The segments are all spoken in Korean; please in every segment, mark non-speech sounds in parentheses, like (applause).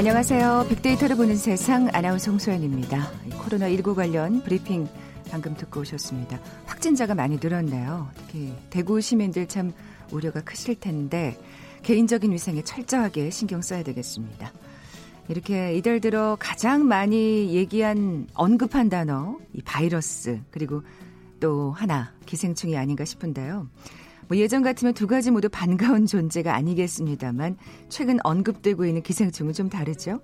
안녕하세요. 빅데이터를 보는 세상 아나운서 홍소연입니다. 코로나19 관련 브리핑 방금 듣고 오셨습니다. 확진자가 많이 늘었네요. 특히 대구 시민들 참 우려가 크실 텐데 개인적인 위생에 철저하게 신경 써야 되겠습니다. 이렇게 이달 들어 가장 많이 얘기한 언급한 단어 이 바이러스 그리고 또 하나 기생충이 아닌가 싶은데요. 뭐 예전 같으면 두 가지 모두 반가운 존재가 아니겠습니다만 최근 언급되고 있는 기생충은 좀 다르죠.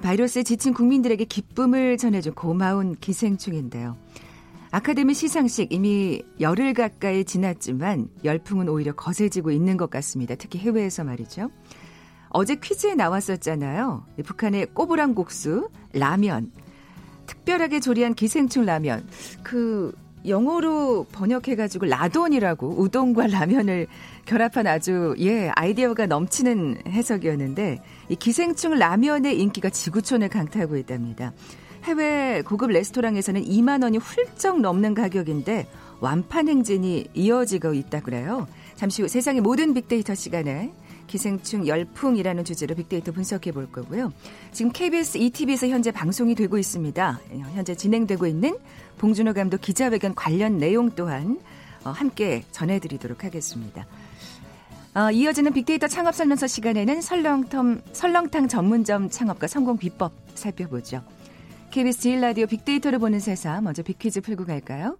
바이러스에 지친 국민들에게 기쁨을 전해준 고마운 기생충인데요. 아카데미 시상식 이미 열흘 가까이 지났지만 열풍은 오히려 거세지고 있는 것 같습니다. 특히 해외에서 말이죠. 어제 퀴즈에 나왔었잖아요. 북한의 꼬부랑 국수, 라면. 특별하게 조리한 기생충 라면. 그 영어로 번역해가지고 라돈이라고 우동과 라면을 결합한 아주 예 아이디어가 넘치는 해석이었는데 이 기생충 라면의 인기가 지구촌을 강타하고 있답니다. 해외 고급 레스토랑에서는 2만 원이 훌쩍 넘는 가격인데 완판 행진이 이어지고 있다 그래요. 잠시 후 세상의 모든 빅데이터 시간에 기생충 열풍이라는 주제로 빅데이터 분석해 볼 거고요. 지금 KBS ETV에서 현재 방송이 되고 있습니다. 현재 진행되고 있는 봉준호 감독 기자회견 관련 내용 또한 어, 함께 전해드리도록 하겠습니다. 어, 이어지는 빅데이터 창업 설명서 시간에는 설렁탕, 설렁탕 전문점 창업과 성공 비법 살펴보죠. KBS 제일 라디오 빅데이터를 보는 세상 먼저 빅퀴즈 풀고 갈까요?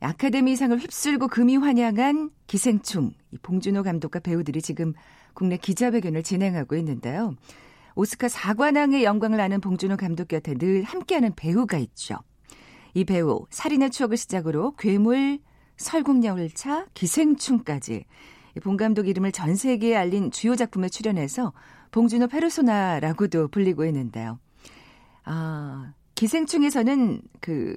아카데미상을 휩쓸고 금이 환영한 기생충 봉준호 감독과 배우들이 지금 국내 기자회견을 진행하고 있는데요. 오스카 사관왕의 영광을 아는 봉준호 감독 곁에 늘 함께하는 배우가 있죠. 이 배우 살인의 추억을 시작으로 괴물, 설국열차, 기생충까지 봉 감독 이름을 전 세계에 알린 주요 작품에 출연해서 봉준호 페르소나라고도 불리고 있는데요. 아, 기생충에서는 그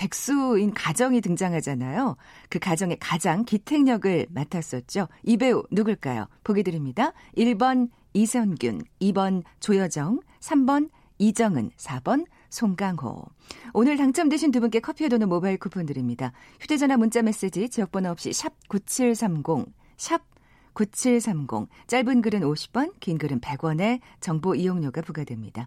백수인 가정이 등장하잖아요. 그 가정의 가장 기택역을 맡았었죠. 이 배우 누굴까요? 보기 드립니다. 1번 이선균, 2번 조여정, 3번 이정은, 4번 송강호. 오늘 당첨되신 두 분께 커피에 도는 모바일 쿠폰 드립니다. 휴대전화 문자 메시지 지역번호 없이 샵 9730, 샵 9730. 짧은 글은 50원, 긴 글은 100원에 정보 이용료가 부과됩니다.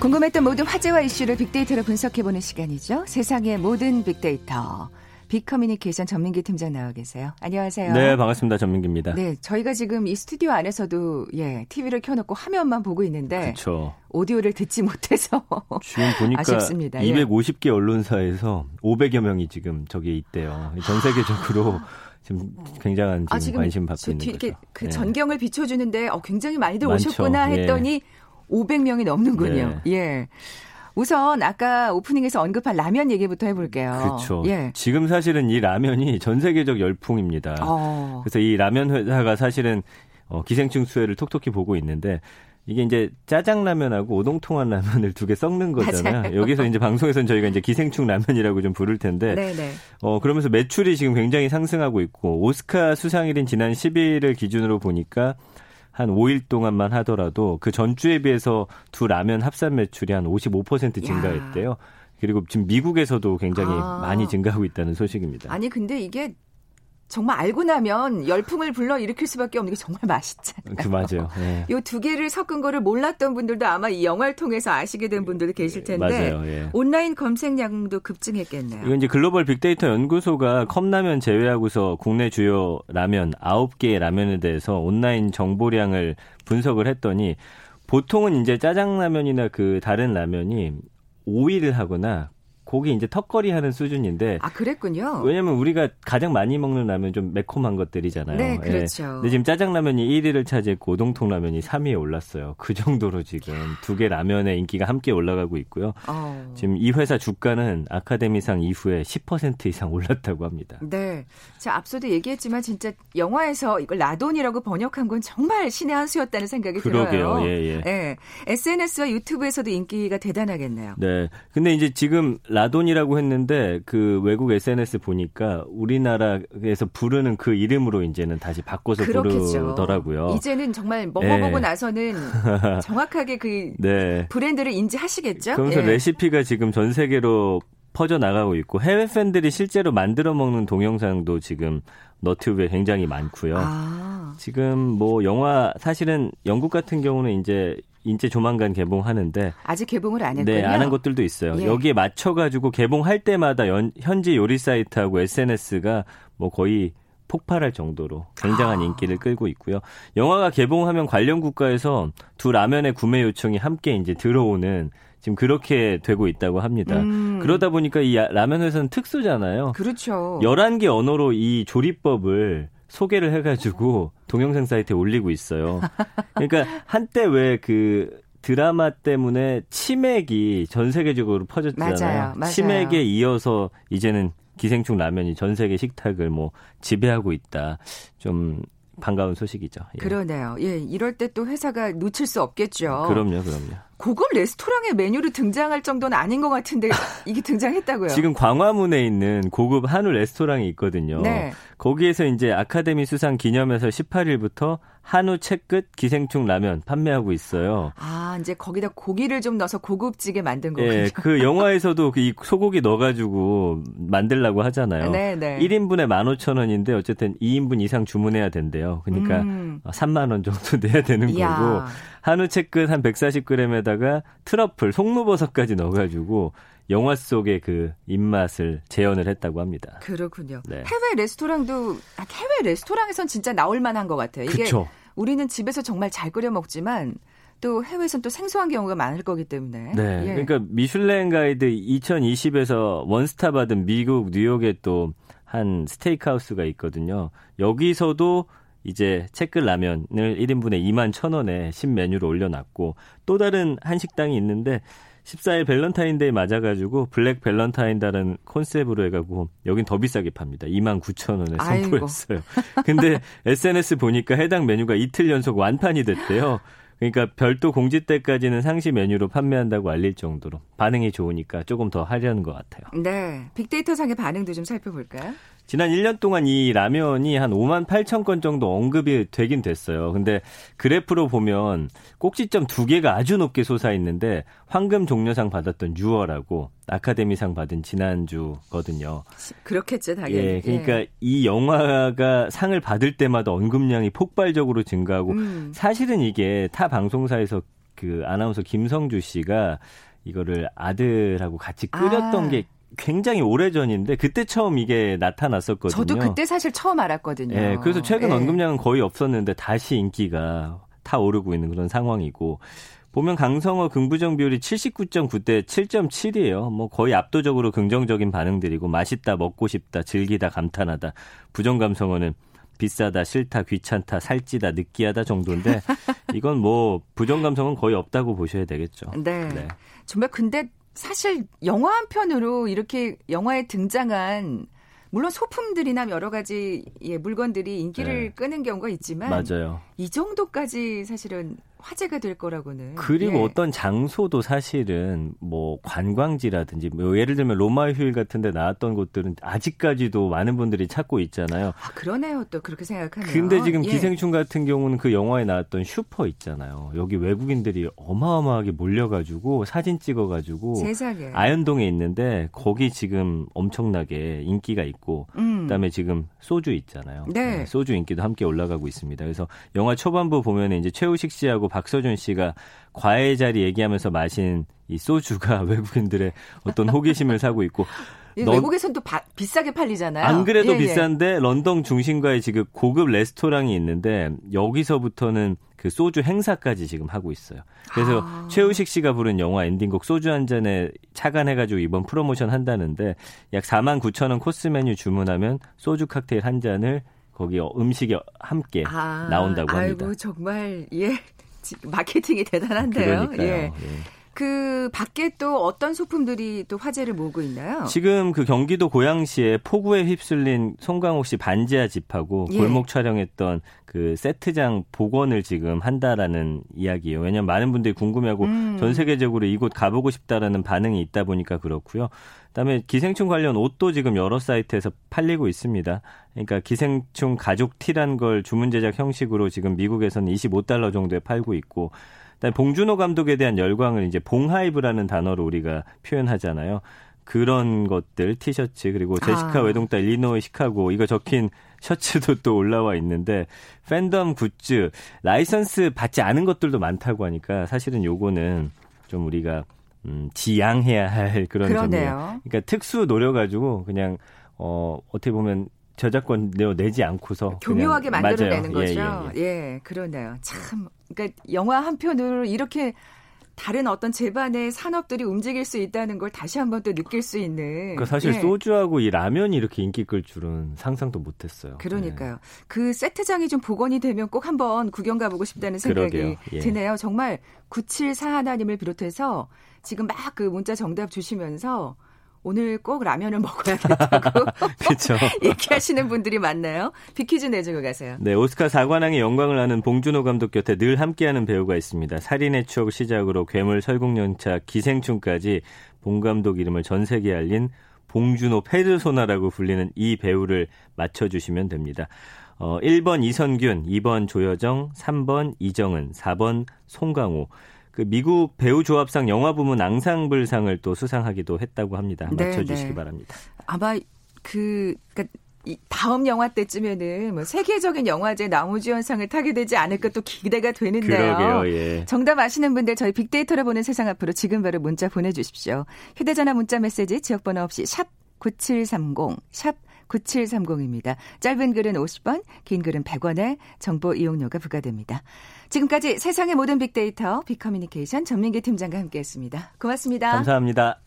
궁금했던 모든 화제와 이슈를 빅데이터로 분석해보는 시간이죠. 세상의 모든 빅데이터. 빅커뮤니케이션 전민기 팀장 나와 계세요. 안녕하세요. 네, 반갑습니다. 전민기입니다. 네, 저희가 지금 이 스튜디오 안에서도 예, TV를 켜놓고 화면만 보고 있는데 그렇죠. 오디오를 듣지 못해서 (laughs) 지금 보니까 아쉽습니다. 250개 예. 언론사에서 500여 명이 지금 저기에 있대요. 전 세계적으로 지금 굉장한 지금, 아, 지금 관심 받고 있는 거죠. 그 네. 전경을 비춰주는데 어, 굉장히 많이들 많죠. 오셨구나 예. 했더니 예. 500명이 넘는군요. 네. 예. 우선 아까 오프닝에서 언급한 라면 얘기부터 해볼게요. 그렇죠. 예. 지금 사실은 이 라면이 전 세계적 열풍입니다. 어. 그래서 이 라면 회사가 사실은 어, 기생충 수혜를 톡톡히 보고 있는데 이게 이제 짜장라면하고 오동통한 라면을 두 개 섞는 거잖아요. 맞아요. 여기서 이제 방송에서는 저희가 이제 기생충 라면이라고 좀 부를 텐데. 네네. 어, 그러면서 매출이 지금 굉장히 상승하고 있고, 오스카 수상일인 지난 10일을 기준으로 보니까 한 5일 동안만 하더라도 그 전주에 비해서 두 라면 합산 매출이 한 55% 증가했대요. 야. 그리고 지금 미국에서도 굉장히 아. 많이 증가하고 있다는 소식입니다. 아니 근데 이게 정말 알고 나면 열풍을 불러 일으킬 수밖에 없는 게 정말 맛있잖아요. 그 맞아요. 네. 이두 개를 섞은 거를 몰랐던 분들도 아마 이 영화를 통해서 아시게 된 분들도 계실 텐데 맞아요. 예. 온라인 검색량도 급증했겠네요. 이건 이제 글로벌 빅데이터 연구소가 컵라면 제외하고서 국내 주요 라면 9개의 라면에 대해서 온라인 정보량을 분석을 했더니 보통은 이제 짜장라면이나 그 다른 라면이 오일을 하거나 고기 이제 턱걸이 하는 수준인데. 아, 그랬군요. 왜냐면 우리가 가장 많이 먹는 라면 좀 매콤한 것들이잖아요. 네, 예. 그렇죠. 예. 근데 지금 짜장라면이 1위를 차지했고 오동통 라면이 3위에 올랐어요. 그 정도로 지금 두 개 라면의 인기가 함께 올라가고 있고요. 어. 지금 이 회사 주가는 아카데미상 이후에 10% 이상 올랐다고 합니다. 네. 자, 앞서도 얘기했지만 진짜 영화에서 이걸 라돈이라고 번역한 건 정말 신의 한 수였다는 생각이 그러게요. 들어요. 예, 예. 예. SNS와 유튜브에서도 인기가 대단하겠네요. 네. 근데 이제 지금 라돈이라고 했는데 그 외국 SNS 보니까 우리나라에서 부르는 그 이름으로 이제는 다시 바꿔서 그렇겠죠. 부르더라고요. 이제는 정말 먹어보고 네. 나서는 (laughs) 정확하게 그 네. 브랜드를 인지하시겠죠? 그러면서 예. 레시피가 지금 전 세계로 퍼져 나가고 있고 해외 팬들이 실제로 만들어 먹는 동영상도 지금 너튜브에 굉장히 많고요. 아. 지금 뭐 영화 사실은 영국 같은 경우는 이제 인제 조만간 개봉하는데 아직 개봉을 안 했군요. 네, 안 한 것들도 있어요. 예. 여기에 맞춰 가지고 개봉할 때마다 연, 현지 요리 사이트하고 SNS가 뭐 거의 폭발할 정도로 굉장한 아. 인기를 끌고 있고요. 영화가 개봉하면 관련 국가에서 두 라면의 구매 요청이 함께 이제 들어오는 지금 그렇게 되고 있다고 합니다. 음. 그러다 보니까 이 라면 회사는 특수잖아요. 그렇죠. 11개 언어로 이 조리법을 소개를 해가지고 동영상 사이트에 올리고 있어요. 그러니까 한때 왜그 드라마 때문에 치맥이 전 세계적으로 퍼졌잖아요. 맞아요, 맞아요. 치맥에 이어서 이제는 기생충 라면이 전 세계 식탁을 뭐 지배하고 있다. 좀 반가운 소식이죠. 예. 그러네요. 예, 이럴 때 또 회사가 놓칠 수 없겠죠. 그럼요, 그럼요. 고급 레스토랑의 메뉴로 등장할 정도는 아닌 것 같은데 이게 등장했다고요? 지금 광화문에 있는 고급 한우 레스토랑이 있거든요. 네. 거기에서 이제 아카데미 수상 기념해서 18일부터 한우 채끝 기생충 라면 판매하고 있어요. 아, 이제 거기다 고기를 좀 넣어서 고급지게 만든 거군요. 예, 그 영화에서도 이 소고기 넣어가지고 만들라고 하잖아요. 네, 네. 1인분에 15,000원인데 어쨌든 2인분 이상 주문해야 된대요. 그러니까 음. 3만 원 정도 (laughs) 내야 되는 이야. 거고 한우 채끝 한 140g에다가 트러플, 송무버섯까지 넣어가지고 영화 속의 그 입맛을 재현을 했다고 합니다. 그렇군요. 네. 해외 레스토랑도 아, 해외 레스토랑에선 진짜 나올 만한 것 같아요. 이게 그쵸. 우리는 집에서 정말 잘 끓여 먹지만 또 해외에선 또 생소한 경우가 많을 거기 때문에. 네. 예. 그러니까 미슐랭 가이드 2020에서 원스타 받은 미국 뉴욕에 또 한 스테이크하우스가 있거든요. 여기서도 이제 채끝 라면을 1인분에 2만 1,000원에 신메뉴로 올려놨고 또 다른 한식당이 있는데 14일 밸런타인데이 맞아가지고 Black Valentine이라는 concept으로 해가지고 여긴 더 비싸게 팝니다. 2만 9천 원에 선보였어요. 근데 (laughs) SNS 보니까 해당 메뉴가 이틀 연속 완판이 됐대요. 그러니까 별도 공지 때까지는 상시 메뉴로 판매한다고 알릴 정도로 반응이 좋으니까 조금 더 하려는 것 같아요. 네. 빅데이터 상의 반응도 좀 살펴볼까요? 지난 1년 동안 이 라면이 한 5만 8천 건 정도 언급이 되긴 됐어요. 근데 그래프로 보면 꼭지점 두 개가 아주 높게 솟아 있는데 황금 종려상 받았던 유월하고 아카데미상 받은 지난주거든요. 그렇겠죠, 당연히. 예, 그러니까 예. 이 영화가 상을 받을 때마다 언급량이 폭발적으로 증가하고 음. 사실은 이게 타 방송사에서 그 아나운서 김성주 씨가 이거를 아들하고 같이 끓였던 아. 게 굉장히 오래 전인데 그때 처음 이게 나타났었거든요. 저도 그때 사실 처음 알았거든요. 네, 그래서 최근 네. 언급량은 거의 없었는데 다시 인기가 타 오르고 있는 그런 상황이고 보면 강성어 긍부정 비율이 79.9 대 7.7이에요. 뭐 거의 압도적으로 긍정적인 반응들이고 맛있다, 먹고 싶다, 즐기다, 감탄하다. 부정 감성어는 비싸다, 싫다, 귀찮다, 살찌다, 느끼하다 정도인데 (laughs) 이건 뭐 부정 감성은 거의 없다고 보셔야 되겠죠. 네. 네. 정말 근데 사실 영화 한 편으로 이렇게 영화에 등장한 물론 소품들이나 여러 가지 예, 물건들이 인기를 네. 끄는 경우가 있지만 맞아요. 이 정도까지 사실은 화제가 될 거라고는. 그리고 예. 어떤 장소도 사실은 뭐 관광지라든지 뭐 예를 들면 로마 휴일 같은 데 나왔던 곳들은 아직까지도 많은 분들이 찾고 있잖아요. 아, 그러네요. 또 그렇게 생각하면. 근데 지금 예. 기생충 같은 경우는 그 영화에 나왔던 슈퍼 있잖아요. 여기 외국인들이 어마어마하게 몰려가지고 사진 찍어가지고 세상에. 아현동에 있는데 거기 지금 엄청나게 인기가 있고 음. 그다음에 지금 소주 있잖아요. 네. 네. 소주 인기도 함께 올라가고 있습니다. 그래서 영화 초반부 보면 이제 최우식 씨하고 박서준 씨가 과외 자리 얘기하면서 마신 이 소주가 (laughs) 외국인들의 어떤 호기심을 사고 있고 런... 외국에선 또 바, 비싸게 팔리잖아요. 안 그래도 예, 예. 비싼데 예. 런던 중심가에 지금 고급 레스토랑이 있는데 여기서부터는 그 소주 행사까지 지금 하고 있어요. 그래서 아. 최우식 씨가 부른 영화 엔딩곡 소주 한 잔에 착안해가지고 이번 프로모션 한다는데 약 4만 9천 원 코스 메뉴 주문하면 소주 칵테일 한 잔을 거기 음식이 함께 아. 나온다고 합니다. 아이고 정말 예 마케팅이 대단한데요. 그러니까요. 예. 예. 그 밖에 또 어떤 소품들이 또 화제를 모으고 있나요? 지금 그 경기도 고양시에 폭우에 휩쓸린 송강호 씨 반지하 집하고 예. 골목 촬영했던 그 세트장 복원을 지금 한다라는 이야기예요. 왜냐하면 많은 분들이 궁금해하고 음. 전 세계적으로 이곳 가보고 싶다라는 반응이 있다 보니까 그렇고요. 그다음에 기생충 관련 옷도 지금 여러 사이트에서 팔리고 있습니다. 그러니까 기생충 가족 티란 걸 주문 제작 형식으로 지금 미국에서는 25달러 정도에 팔고 있고 그다음에 봉준호 감독에 대한 열광을 이제 봉하이브라는 단어로 우리가 표현하잖아요. 그런 것들 티셔츠 그리고 제시카 아. 외동딸 일리노이 시카고 이거 적힌 셔츠도 또 올라와 있는데 팬덤 굿즈 라이선스 받지 않은 것들도 많다고 하니까 사실은 요거는 좀 우리가 음, 지양해야 할 그런 점이에요. 그러니까 특수 노려 가지고 그냥 어 어떻게 보면 저작권 내어 내지 않고서 교묘하게 만들어내는 거죠. 예, 예, 예. 예, 그러네요. 참, 그러니까 영화 한 편으로 이렇게 다른 어떤 제반의 산업들이 움직일 수 있다는 걸 다시 한번 또 느낄 수 있는. 그러니까 사실 예. 소주하고 이 라면이 이렇게 인기 끌 줄은 상상도 못했어요. 그러니까요. 네. 그 세트장이 좀 복원이 되면 꼭 한번 구경 가보고 싶다는 생각이 예. 드네요. 정말 974 하나님을 비롯해서 지금 막 그 문자 정답 주시면서 오늘 꼭 라면을 (laughs) 먹어야겠다고 (laughs) 그렇죠. (laughs) 얘기하시는 분들이 많나요? 비키즈 내주고 가세요. 네, 오스카 사관왕의 영광을 아는 봉준호 감독 곁에 늘 함께하는 배우가 있습니다. 살인의 추억 시작으로 괴물 설국연차 기생충까지 봉 감독 이름을 전 세계에 알린 봉준호 페르소나라고 불리는 이 배우를 맞춰주시면 됩니다. 어, 1번 이선균, 2번 조여정, 3번 이정은, 4번 송강호. 그 미국 배우 조합상 영화 부문 앙상블상을 또 수상하기도 했다고 합니다. 네, 맞춰주시기 네. 바랍니다. 아마 그 그러니까 다음 영화 때쯤에는 뭐 세계적인 영화제 나무주연상을 타게 되지 않을까 또 기대가 되는데요. 그러게요, 예. 정답 아시는 분들 저희 빅데이터를 보는 세상 앞으로 지금 바로 문자 보내주십시오. 휴대전화 문자 메시지 지역번호 없이 샵 9730, 샵 9730입니다. 짧은 글은 50원, 긴 글은 100원에 정보 이용료가 부과됩니다. 지금까지 세상의 모든 빅데이터 빅커뮤니케이션 전민기 팀장과 함께했습니다. 고맙습니다. 감사합니다.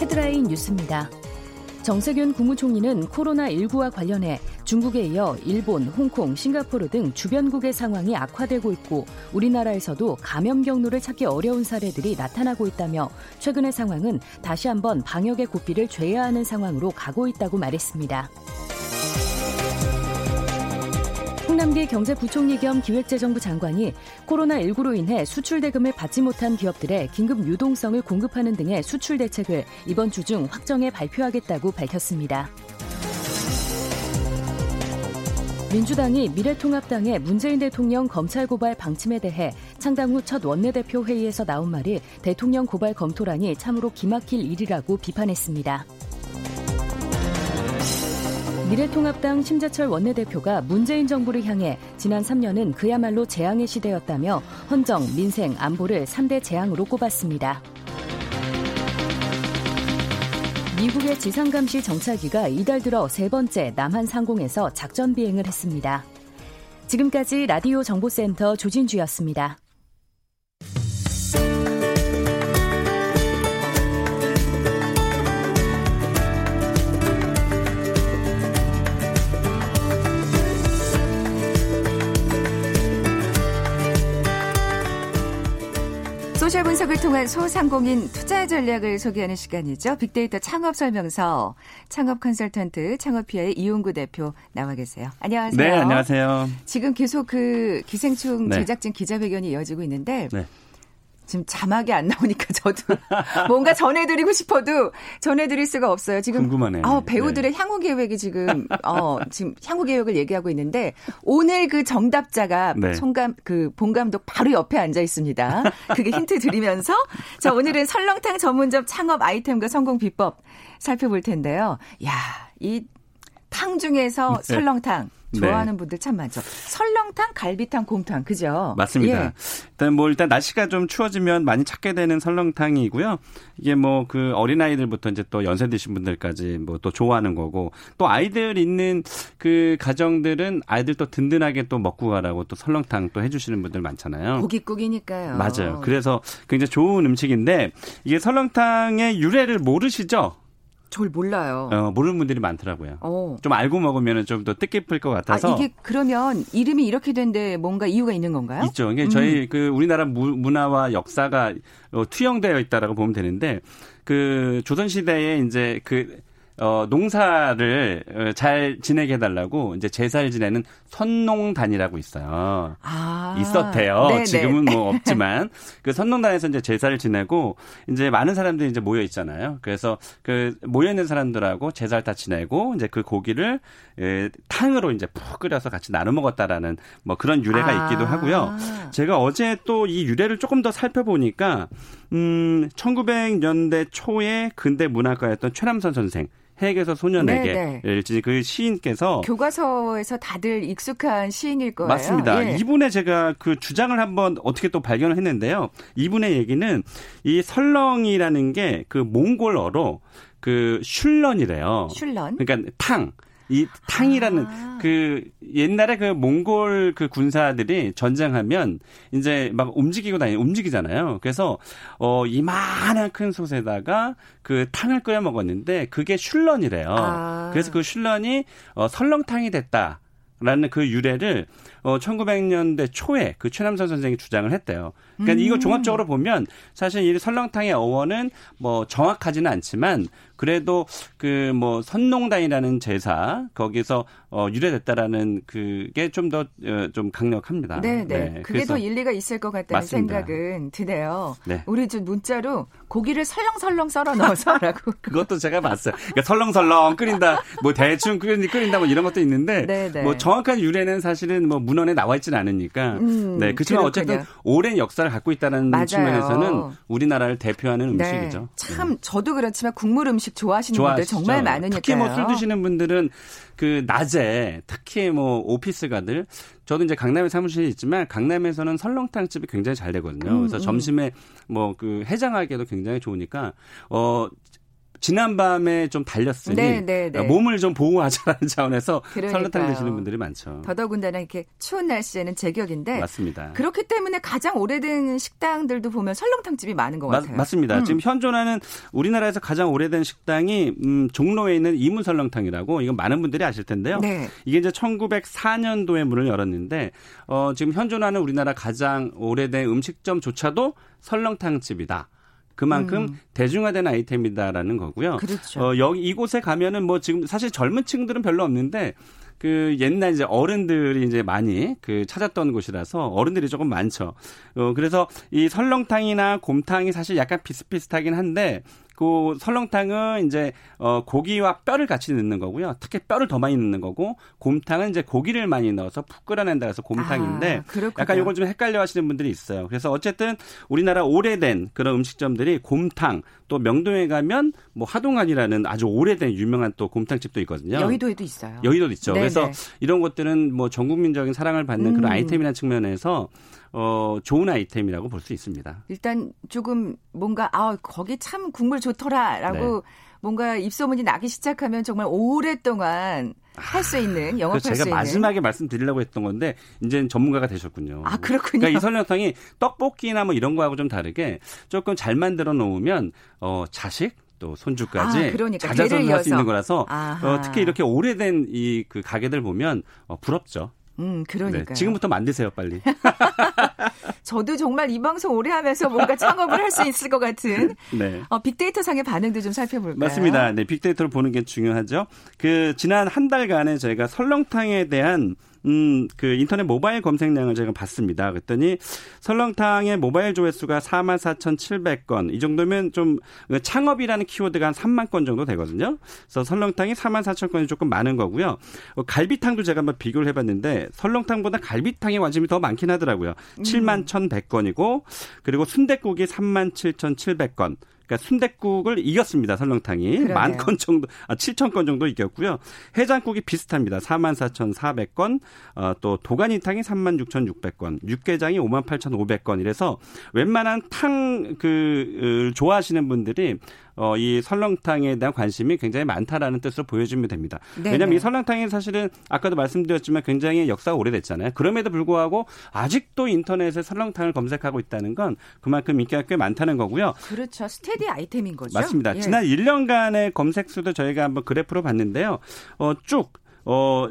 헤드라인 뉴스입니다. 정세균 국무총리는 코로나19와 관련해 중국에 이어 일본, 홍콩, 싱가포르 등 주변국의 상황이 악화되고 있고 우리나라에서도 감염 경로를 찾기 어려운 사례들이 나타나고 있다며 최근의 상황은 다시 한번 방역의 고삐를 죄야 하는 상황으로 가고 있다고 말했습니다. 홍남기 경제부총리 겸 기획재정부 장관이 코로나19로 인해 수출 대금을 받지 못한 기업들의 긴급 유동성을 공급하는 등의 수출 대책을 이번 주 중 확정해 발표하겠다고 밝혔습니다. 민주당이 미래통합당의 문재인 대통령 검찰 고발 방침에 대해 창당 후 첫 원내대표 회의에서 나온 말이 대통령 고발 검토란이 참으로 기막힐 일이라고 비판했습니다. 미래통합당 심재철 원내대표가 문재인 정부를 향해 지난 3년은 그야말로 재앙의 시대였다며 헌정, 민생, 안보를 3대 재앙으로 꼽았습니다. 미국의 지상감시 정찰기가 이달 들어 세 번째 남한 상공에서 작전 비행을 했습니다. 지금까지 라디오 정보센터 조진주였습니다. 분석을 통한 소상공인 투자 전략을 소개하는 시간이죠. 빅데이터 창업 설명서 창업 컨설턴트 창업피아의 이용구 대표 나와 계세요. 안녕하세요. 네, 안녕하세요. 지금 계속 그 기생충 네. 제작진 기자회견이 이어지고 있는데 네. 지금 자막이 안 나오니까 (laughs) 저도 뭔가 전해드리고 싶어도 전해드릴 수가 없어요. 지금 궁금하네요. 어, 배우들의 네. 향후 계획이 지금 어, 지금 향후 계획을 얘기하고 있는데 오늘 그 정답자가 네. 송감 그본 감독 바로 옆에 앉아 있습니다. 그게 힌트 드리면서 자 오늘은 설렁탕 전문점 창업 아이템과 성공 비법 살펴볼 텐데요. 야, 이 탕 중에서 네. 설렁탕 좋아하는 네. 분들 참 많죠. 설렁탕, 갈비탕, 곰탕, 그죠? 맞습니다. 예. 일단 뭐 일단 날씨가 좀 추워지면 많이 찾게 되는 설렁탕이고요. 이게 뭐 그 어린 아이들부터 이제 또 연세 드신 분들까지 뭐 또 좋아하는 거고 또 아이들 있는 그 가정들은 아이들 또 든든하게 또 먹고 가라고 또 설렁탕 또 해주시는 분들 많잖아요. 고깃국이니까요. 맞아요. 그래서 굉장히 좋은 음식인데 이게 설렁탕의 유래를 모르시죠? 절 몰라요. 어, 모르는 분들이 많더라고요. 어. 좀 알고 먹으면 좀 더 뜻깊을 것 같아서. 아, 이게 그러면 이름이 이렇게 된데 뭔가 이유가 있는 건가요? 있죠. 이게 음. 저희 그 우리나라 문화와 역사가 어, 투영되어 있다라고 보면 되는데 그 조선 시대에 이제 그 어, 농사를 어, 잘 지내게 해달라고 이제 제사를 지내는 선농단이라고 있어요. 아. 있었대요. 네네. 지금은 뭐 (laughs) 없지만 그 선농단에서 이제 제사를 지내고 이제 많은 사람들이 이제 모여 있잖아요. 그래서 그 모여 있는 사람들하고 제사를 다 지내고 이제 그 고기를 에, 탕으로 이제 푹 끓여서 같이 나눠 먹었다라는 뭐 그런 유래가 아. 있기도 하고요. 제가 어제 또 이 유래를 조금 더 살펴보니까 음 1900년대 초에 근대 문학가였던 최남선 선생 핵에서 소년에게 그 시인께서 교과서에서 다들 익숙한 시인일 거예요. 맞습니다. 예. 이분의 제가 그 주장을 한번 어떻게 또 발견을 했는데요. 이분의 얘기는 이 설렁이라는 게 그 몽골어로 그 슐런이래요. 슐런. 그러니까 탕. 이 탕이라는 아. 그 옛날에 그 몽골 그 군사들이 전쟁하면 이제 막 움직이고 다니 움직이잖아요. 그래서 어 이만한 큰 솥에다가 그 탕을 끓여 먹었는데 그게 슐런이래요. 아. 그래서 그 슐런이 어 설렁탕이 됐다. 라는 그 유래를 어 1900년대 초에 그 최남선 선생이 주장을 했대요. 그러니까 음. 이거 종합적으로 보면 사실 이 설렁탕의 어원은 뭐 정확하지는 않지만 그래도 그 뭐 선농단이라는 제사 거기서 어 유래됐다라는 그게 좀 더좀 어, 강력합니다. 네, 네. 네. 그게 더 일리가 있을 것 같다는 맞습니다. 생각은 드네요. 네. 우리 좀 문자로 고기를 설렁설렁 썰어 넣어서라고. (laughs) 그것도 제가 봤어요. 그러니까 설렁설렁 끓인다, 뭐 대충 끓인다, 뭐 이런 것도 있는데, 네, 네. 뭐 정확한 유래는 사실은 뭐 문헌에 나와 있지는 않으니까. 음, 네, 그렇지만 어쨌든 오랜 역사를 갖고 있다는 맞아요. 측면에서는 우리나라를 대표하는 네. 음식이죠. 참 네. 저도 그렇지만 국물 음식 좋아하시는. 분들 정말 많으니까요. 특히 뭐 술 드시는 분들은 그 낮에 특히 뭐 오피스가들 저도 이제 강남에 사무실이 있지만 강남에서는 설렁탕 집이 굉장히 잘 되거든요. 음, 그래서 음. 점심에 뭐 그 해장하기에도 굉장히 좋으니까 어 지난밤에 좀 달렸으니 네, 네, 네. 몸을 좀 보호하자는 차원에서 설렁탕 드시는 분들이 많죠. 더더군다나 이렇게 추운 날씨에는 제격인데 맞습니다. 그렇기 때문에 가장 오래된 식당들도 보면 설렁탕 집이 많은 것 같아요. 맞 습니다. 음. 지금 현존하는 우리나라에서 가장 오래된 식당이 음, 종로에 있는 이문 설렁탕이라고 이건 많은 분들이 아실 텐데요. 네. 이게 이제 1904년도에 문을 열었는데 어, 지금 현존하는 우리나라 가장 오래된 음식점조차도 설렁탕 집이다. 그만큼 음. 대중화된 아이템이다라는 거고요. 그렇죠. 어, 여기 이곳에 가면은 뭐 지금 사실 젊은 층들은 별로 없는데 그 옛날 이제 어른들이 이제 많이 그 찾았던 곳이라서 어른들이 조금 많죠. 어 그래서 이 설렁탕이나 곰탕이 사실 약간 비슷비슷하긴 한데 그 설렁탕은 이제 어 고기와 뼈를 같이 넣는 거고요. 특히 뼈를 더 많이 넣는 거고 곰탕은 이제 고기를 많이 넣어서 푹 끓여낸다 해서 곰탕인데 아, 약간 이걸 좀 헷갈려 하시는 분들이 있어요. 그래서 어쨌든 우리나라 오래된 그런 음식점들이 곰탕 또 명동에 가면 뭐 하동안이라는 아주 오래된 유명한 또 곰탕집도 있거든요. 여의도에도 있어요. 여의도도 있죠. 네네. 그래서 이런 것들은 뭐 전 국민적인 사랑을 받는 음. 그런 아이템이라는 측면에서 어, 좋은 아이템이라고 볼 수 있습니다. 일단 조금 뭔가 아 거기 참 국물 좋더라라고 네. 뭔가 입소문이 나기 시작하면 정말 오랫동안 할 수 있는 영업할 수 있는. 제가 마지막에 말씀드리려고 했던 건데 이제는 전문가가 되셨군요. 아 그렇군요. 그러니까 이 설렁탕이 떡볶이나 뭐 이런 거하고 좀 다르게 조금 잘 만들어 놓으면 어 자식 또 손주까지 아, 그러니까. 자자손 할수 있는 거라서 어, 특히 이렇게 오래된 이 그 가게들 보면 어, 부럽죠. 음, 그러니까. 네, 지금부터 만드세요, 빨리. (laughs) 저도 정말 이 방송 오래 하면서 뭔가 창업을 할 수 있을 것 같은 (laughs) 네. 어, 빅데이터 상의 반응도 좀 살펴볼까요? 맞습니다. 네, 빅데이터를 보는 게 중요하죠. 그 지난 한 달간에 저희가 설렁탕에 대한 음, 그 인터넷 모바일 검색량을 제가 봤습니다. 그랬더니 설렁탕의 모바일 조회수가 4만 4,700건. 이 정도면 좀 창업이라는 키워드가 한 3만 건 정도 되거든요. 그래서 설렁탕이 4만 4천 건이 조금 많은 거고요. 어, 갈비탕도 제가 한번 비교를 해봤는데 설렁탕보다 갈비탕의 관심이 더 많긴 하더라고요. 음. 7만 1,100건이고 그리고 순대국이 3만 7,700건. 그러니까 순대국을 이겼습니다. 설렁탕이 만 건 정도, 아 7천 건 정도 이겼고요. 해장국이 비슷합니다. 4만 4,400건, 어, 또 도가니탕이 3만 6,600건, 육개장이 5만 8,500건 이래서 웬만한 탕 그 좋아하시는 분들이 어, 이 설렁탕에 대한 관심이 굉장히 많다라는 뜻으로 보여주면 됩니다. 네네. 왜냐하면 이 설렁탕이 사실은 아까도 말씀드렸지만 굉장히 역사가 오래됐잖아요. 그럼에도 불구하고 아직도 인터넷에 설렁탕을 검색하고 있다는 건 그만큼 인기가 꽤 많다는 거고요. 그렇죠. 스테디 아이템인 거죠. 맞습니다. 예. 지난 1년간의 검색 수도 저희가 한번 그래프로 봤는데요. 어, 쭉 어,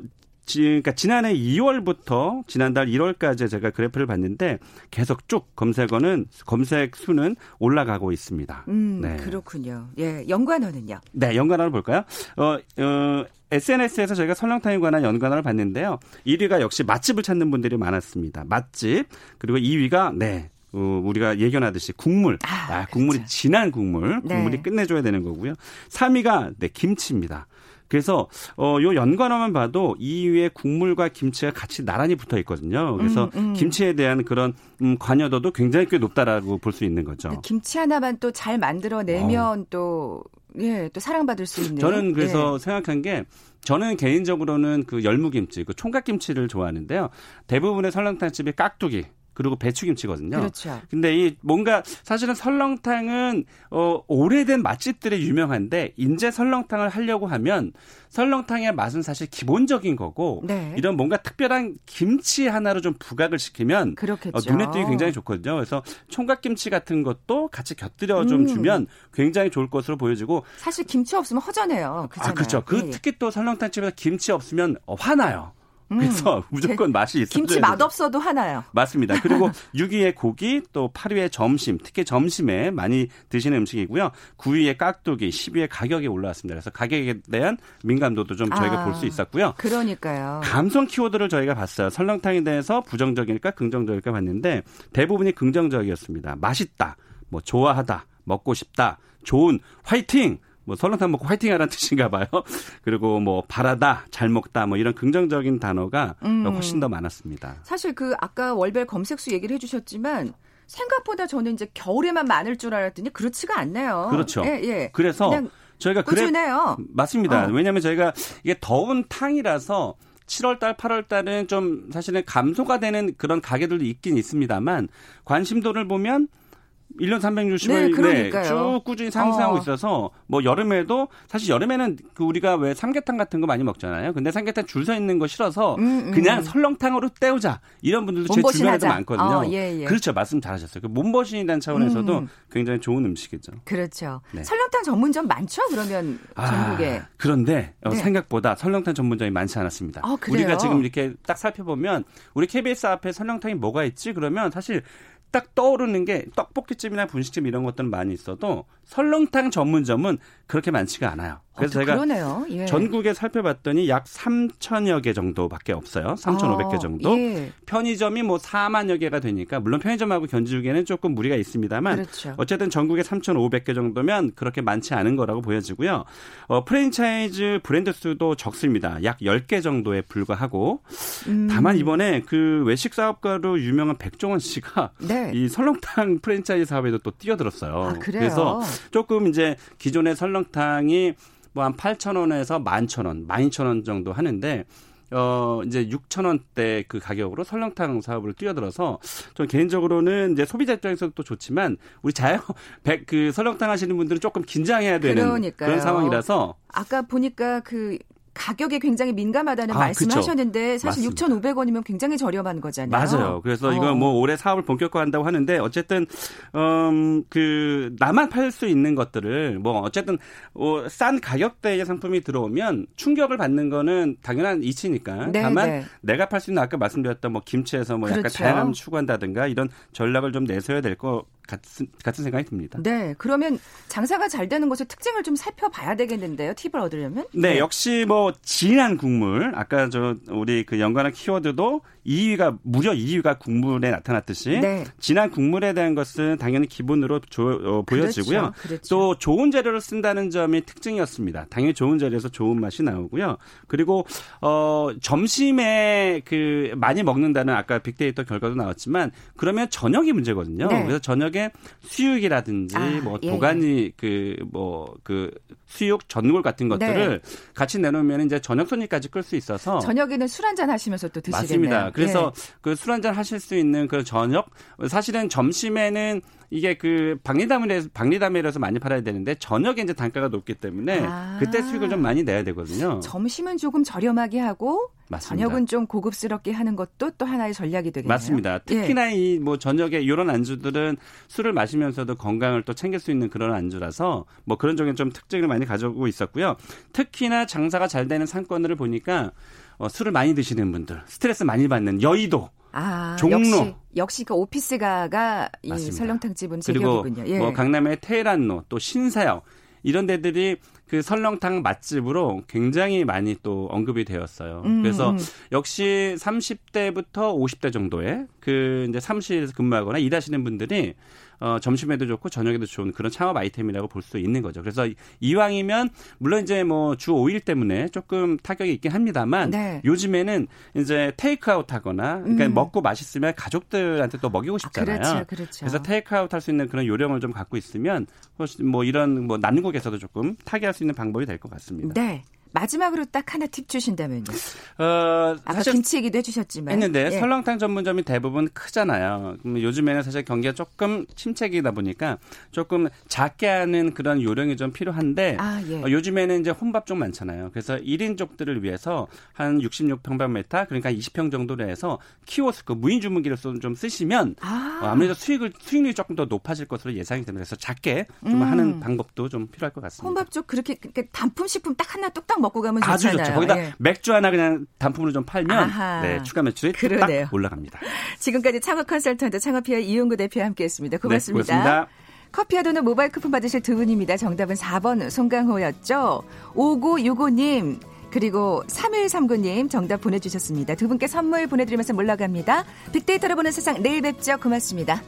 그러니까 지난해 2월부터 지난달 1월까지 제가 그래프를 봤는데 계속 쭉 검색어는 검색 수는 올라가고 있습니다. 음, 네. 그렇군요. 예, 연관어는요? 네, 연관어를 볼까요? 어, 어 SNS에서 저희가 설렁탕에 관한 연관어를 봤는데요. 1위가 역시 맛집을 찾는 분들이 많았습니다. 맛집. 그리고 2위가 네, 어, 우리가 예견하듯이 국물. 아, 아 국물이 그렇죠. 진한 국물. 국물이 네. 끝내줘야 되는 거고요. 3위가 네, 김치입니다. 그래서 어, 요 연관어만 봐도 2위에 국물과 김치가 같이 나란히 붙어 있거든요. 그래서 음, 음. 김치에 대한 그런 음, 관여도도 굉장히 꽤 높다라고 볼 수 있는 거죠. 김치 하나만 또 잘 만들어내면 어. 또 예, 또 사랑받을 수 있는. 저는 그래서 예. 생각한 게 저는 개인적으로는 그 열무김치, 그 총각김치를 좋아하는데요. 대부분의 설렁탕집이 깍두기 그리고 배추김치거든요. 그렇죠. 근데 이 뭔가 사실은 설렁탕은 어 오래된 맛집들이 유명한데 인제 설렁탕을 하려고 하면 설렁탕의 맛은 사실 기본적인 거고 네. 이런 뭔가 특별한 김치 하나로 좀 부각을 시키면 어, 눈에 띄기 굉장히 좋거든요. 그래서 총각김치 같은 것도 같이 곁들여 좀 음. 주면 굉장히 좋을 것으로 보여지고 사실 김치 없으면 허전해요. 그잖아요. 아 그렇죠. 그 네. 특히 또 설렁탕집에서 김치 없으면 어, 화나요. 그래서 음. (laughs) 무조건 맛이 있어요. 김치 맛 없어도 하나요. 맞습니다. 그리고 (laughs) 6위에 고기, 또 8위에 점심, 특히 점심에 많이 드시는 음식이고요. 9위에 깍두기, 10위에 가격이 올라왔습니다. 그래서 가격에 대한 민감도도 좀 저희가 아, 볼수 있었고요. 그러니까요. 감성 키워드를 저희가 봤어요. 설렁탕에 대해서 부정적일까 긍정적일까 봤는데 대부분이 긍정적이었습니다. 맛있다, 뭐 좋아하다, 먹고 싶다, 좋은, 화이팅! 뭐 설렁탕 먹고 화이팅하라는 (laughs) 뜻인가 봐요. 그리고 뭐 바라다, 잘 먹다 뭐 이런 긍정적인 단어가 음. 훨씬 더 많았습니다. 사실 그 아까 월별 검색수 얘기를 해주셨지만 생각보다 저는 이제 겨울에만 많을 줄 알았더니 그렇지가 않네요. 그렇죠. 예, 예. 그래서 저희가 꾸준해요. 그래 맞습니다. 어. 왜냐하면 저희가 이게 더운 탕이라서 7월 달, 8월 달은 좀 사실은 감소가 되는 그런 가게들도 있긴 있습니다만 관심도를 보면 1년 360일 네, 네, 쭉 꾸준히 상승하고 어. 있어서 뭐 여름에도 사실 여름에는 그 우리가 왜 삼계탕 같은 거 많이 먹잖아요. 근데 삼계탕 줄 서 있는 거 싫어서 음, 음. 그냥 설렁탕으로 때우자 이런 분들도 제 주변에도 많거든요. 어, 예, 예. 그렇죠. 말씀 잘하셨어요. 그 몸보신이라는 차원에서도 음. 굉장히 좋은 음식이죠. 그렇죠. 네. 설렁탕 전문점 많죠? 그러면 아, 전국에. 그런데 어, 네. 생각보다 설렁탕 전문점이 많지 않았습니다. 아, 우리가 지금 이렇게 딱 살펴보면 우리 KBS 앞에 설렁탕이 뭐가 있지? 그러면 사실 딱 떠오르는 게 떡볶이집이나 분식집 이런 것들은 많이 있어도 설렁탕 전문점은 그렇게 많지가 않아요. 그래서 어, 제가 예. 전국에 살펴봤더니 약 3천여 개 정도밖에 없어요. 3,500개 아, 정도. 예. 편의점이 뭐 4만여 개가 되니까 물론 편의점하고 견주기에는 조금 무리가 있습니다만 그렇죠. 어쨌든 전국에 3,500개 정도면 그렇게 많지 않은 거라고 보여지고요. 어, 프랜차이즈 브랜드 수도 적습니다. 약 10개 정도에 불과하고 음. 다만 이번에 그 외식 사업가로 유명한 백종원 씨가 네. 이 설렁탕 (laughs) 프랜차이즈 사업에도 또 뛰어들었어요. 아, 그래서 조금 이제 기존의 설렁탕이 뭐 한 8,000원에서 11,000원, 12,000원 정도 하는데 어, 이제 6천 원대 그 가격으로 설렁탕 사업을 뛰어들어서 좀 개인적으로는 이제 소비자 입장에서도 또 좋지만 우리 자영 (laughs) 그 설렁탕 하시는 분들은 조금 긴장해야 되는 그러니까요. 그런 상황이라서 아까 보니까 그 가격에 굉장히 민감하다는 아, 말씀을 하셨는데 사실 맞습니다. 6,500원이면 굉장히 저렴한 거잖아요. 맞아요. 그래서 어. 이건 뭐 올해 사업을 본격화한다고 하는데 어쨌든 음그 나만 팔 수 있는 것들을 뭐 어쨌든 어, 싼 가격대의 상품이 들어오면 충격을 받는 거는 당연한 이치니까. 네, 다만 네. 내가 팔 수 있는 아까 말씀드렸던 뭐 김치에서 뭐 그렇죠. 약간 다양함 추구한다든가 이런 전략을 좀 내서야 될거 같은, 같은 생각이 듭니다. 네. 그러면 장사가 잘 되는 곳의 특징을 좀 살펴봐야 되겠는데요. 팁을 얻으려면? 네. 네. 역시 뭐 진한 국물. 아까 저 우리 그 연관한 키워드도 2위가 무려 2위가 국물에 나타났듯이 네. 진한 국물에 대한 것은 당연히 기본으로 조, 어, 보여지고요. 그렇죠. 그렇죠. 또 좋은 재료를 쓴다는 점이 특징이었습니다. 당연히 좋은 재료에서 좋은 맛이 나오고요. 그리고 어 점심에 그 많이 먹는다는 아까 빅데이터 결과도 나왔지만 그러면 저녁이 문제거든요. 네. 그래서 저녁에 수육이라든지 아, 뭐 예, 도가니 그 뭐그 뭐 그 수육 전골 같은 것들을 네. 같이 내놓으면 이제 저녁 손님까지 끌 수 있어서 저녁에는 술 한잔 하시면서 또 드시겠네요. 맞습니다. 그래서 예. 그술 한잔 하실 수 있는 그 저녁 사실은 점심에는 이게 그 박리담을해서 박리담회라서 많이 팔아야 되는데 저녁에 이제 단가가 높기 때문에 아. 그때 수익을 좀 많이 내야 되거든요. 점심은 조금 저렴하게 하고 맞습니다. 저녁은 좀 고급스럽게 하는 것도 또 하나의 전략이 되겠네요. 맞습니다. 특히나 예. 이뭐 저녁에 이런 안주들은 술을 마시면서도 건강을 또 챙길 수 있는 그런 안주라서 뭐 그런 쪽에 좀 특징을 많이 가져오고 있었고요. 특히나 장사가 잘 되는 상권들을 보니까 어, 술을 많이 드시는 분들, 스트레스 많이 받는 여의도 아, 종로 역시, 역시 그 오피스가가 이 설렁탕 집은 제격이군요. 예. 뭐 강남의 테헤란로 또 신사역 이런 데들이 그 설렁탕 맛집으로 굉장히 많이 또 언급이 되었어요. 음, 그래서 음. 역시 30대부터 50대 정도의 그 이제 사무실에서 근무하거나 일하시는 분들이 어, 점심에도 좋고 저녁에도 좋은 그런 창업 아이템이라고 볼 수 있는 거죠. 그래서 이왕이면 물론 이제 뭐 주 5일 때문에 조금 타격이 있긴 합니다만 네. 요즘에는 이제 테이크아웃 하거나 그러니까 음. 먹고 맛있으면 가족들한테 또 먹이고 싶잖아요. 아, 그렇죠, 그렇죠. 그래서 테이크아웃 할 수 있는 그런 요령을 좀 갖고 있으면 훨씬 뭐 이런 뭐 난국에서도 조금 타개할 수 있는 방법이 될 것 같습니다. 네. 마지막으로 딱 하나 팁 주신다면요. 어, 아까 김치 얘기도 해주셨지만 했는데 예. 설렁탕 전문점이 대부분 크잖아요. 요즘에는 사실 경기가 조금 침체기다 보니까 조금 작게 하는 그런 요령이 좀 필요한데 아, 예. 어, 요즘에는 이제 혼밥 쪽 많잖아요. 그래서 1인족들을 위해서 한 66평방미터 그러니까 20평 정도로 해서 키오스크 무인 주문기를 좀 쓰시면 아. 어, 아무래도 수익을 수익률이 조금 더 높아질 것으로 예상이 됩니다. 그래서 작게 좀 음. 하는 방법도 좀 필요할 것 같습니다. 혼밥 쪽 그렇게 단품 식품 딱 하나 뚝딱 먹고 가면 좋잖아요. 아주 좋죠. 거기다 예. 맥주 하나 그냥 단품으로 좀 팔면 네, 추가 매출이 그러네요. 딱 올라갑니다. 지금까지 창업 컨설턴트 창업피아 이용구 대표와 함께했습니다. 고맙습니다. 네, 고맙습니다. 커피와 도넛 모바일 쿠폰 받으실 두 분입니다. 정답은 4번 송강호였죠. 5965님 그리고 3139님 정답 보내주셨습니다. 두 분께 선물 보내드리면서 물러갑니다. 빅데이터로 보는 세상 내일 뵙죠. 고맙습니다.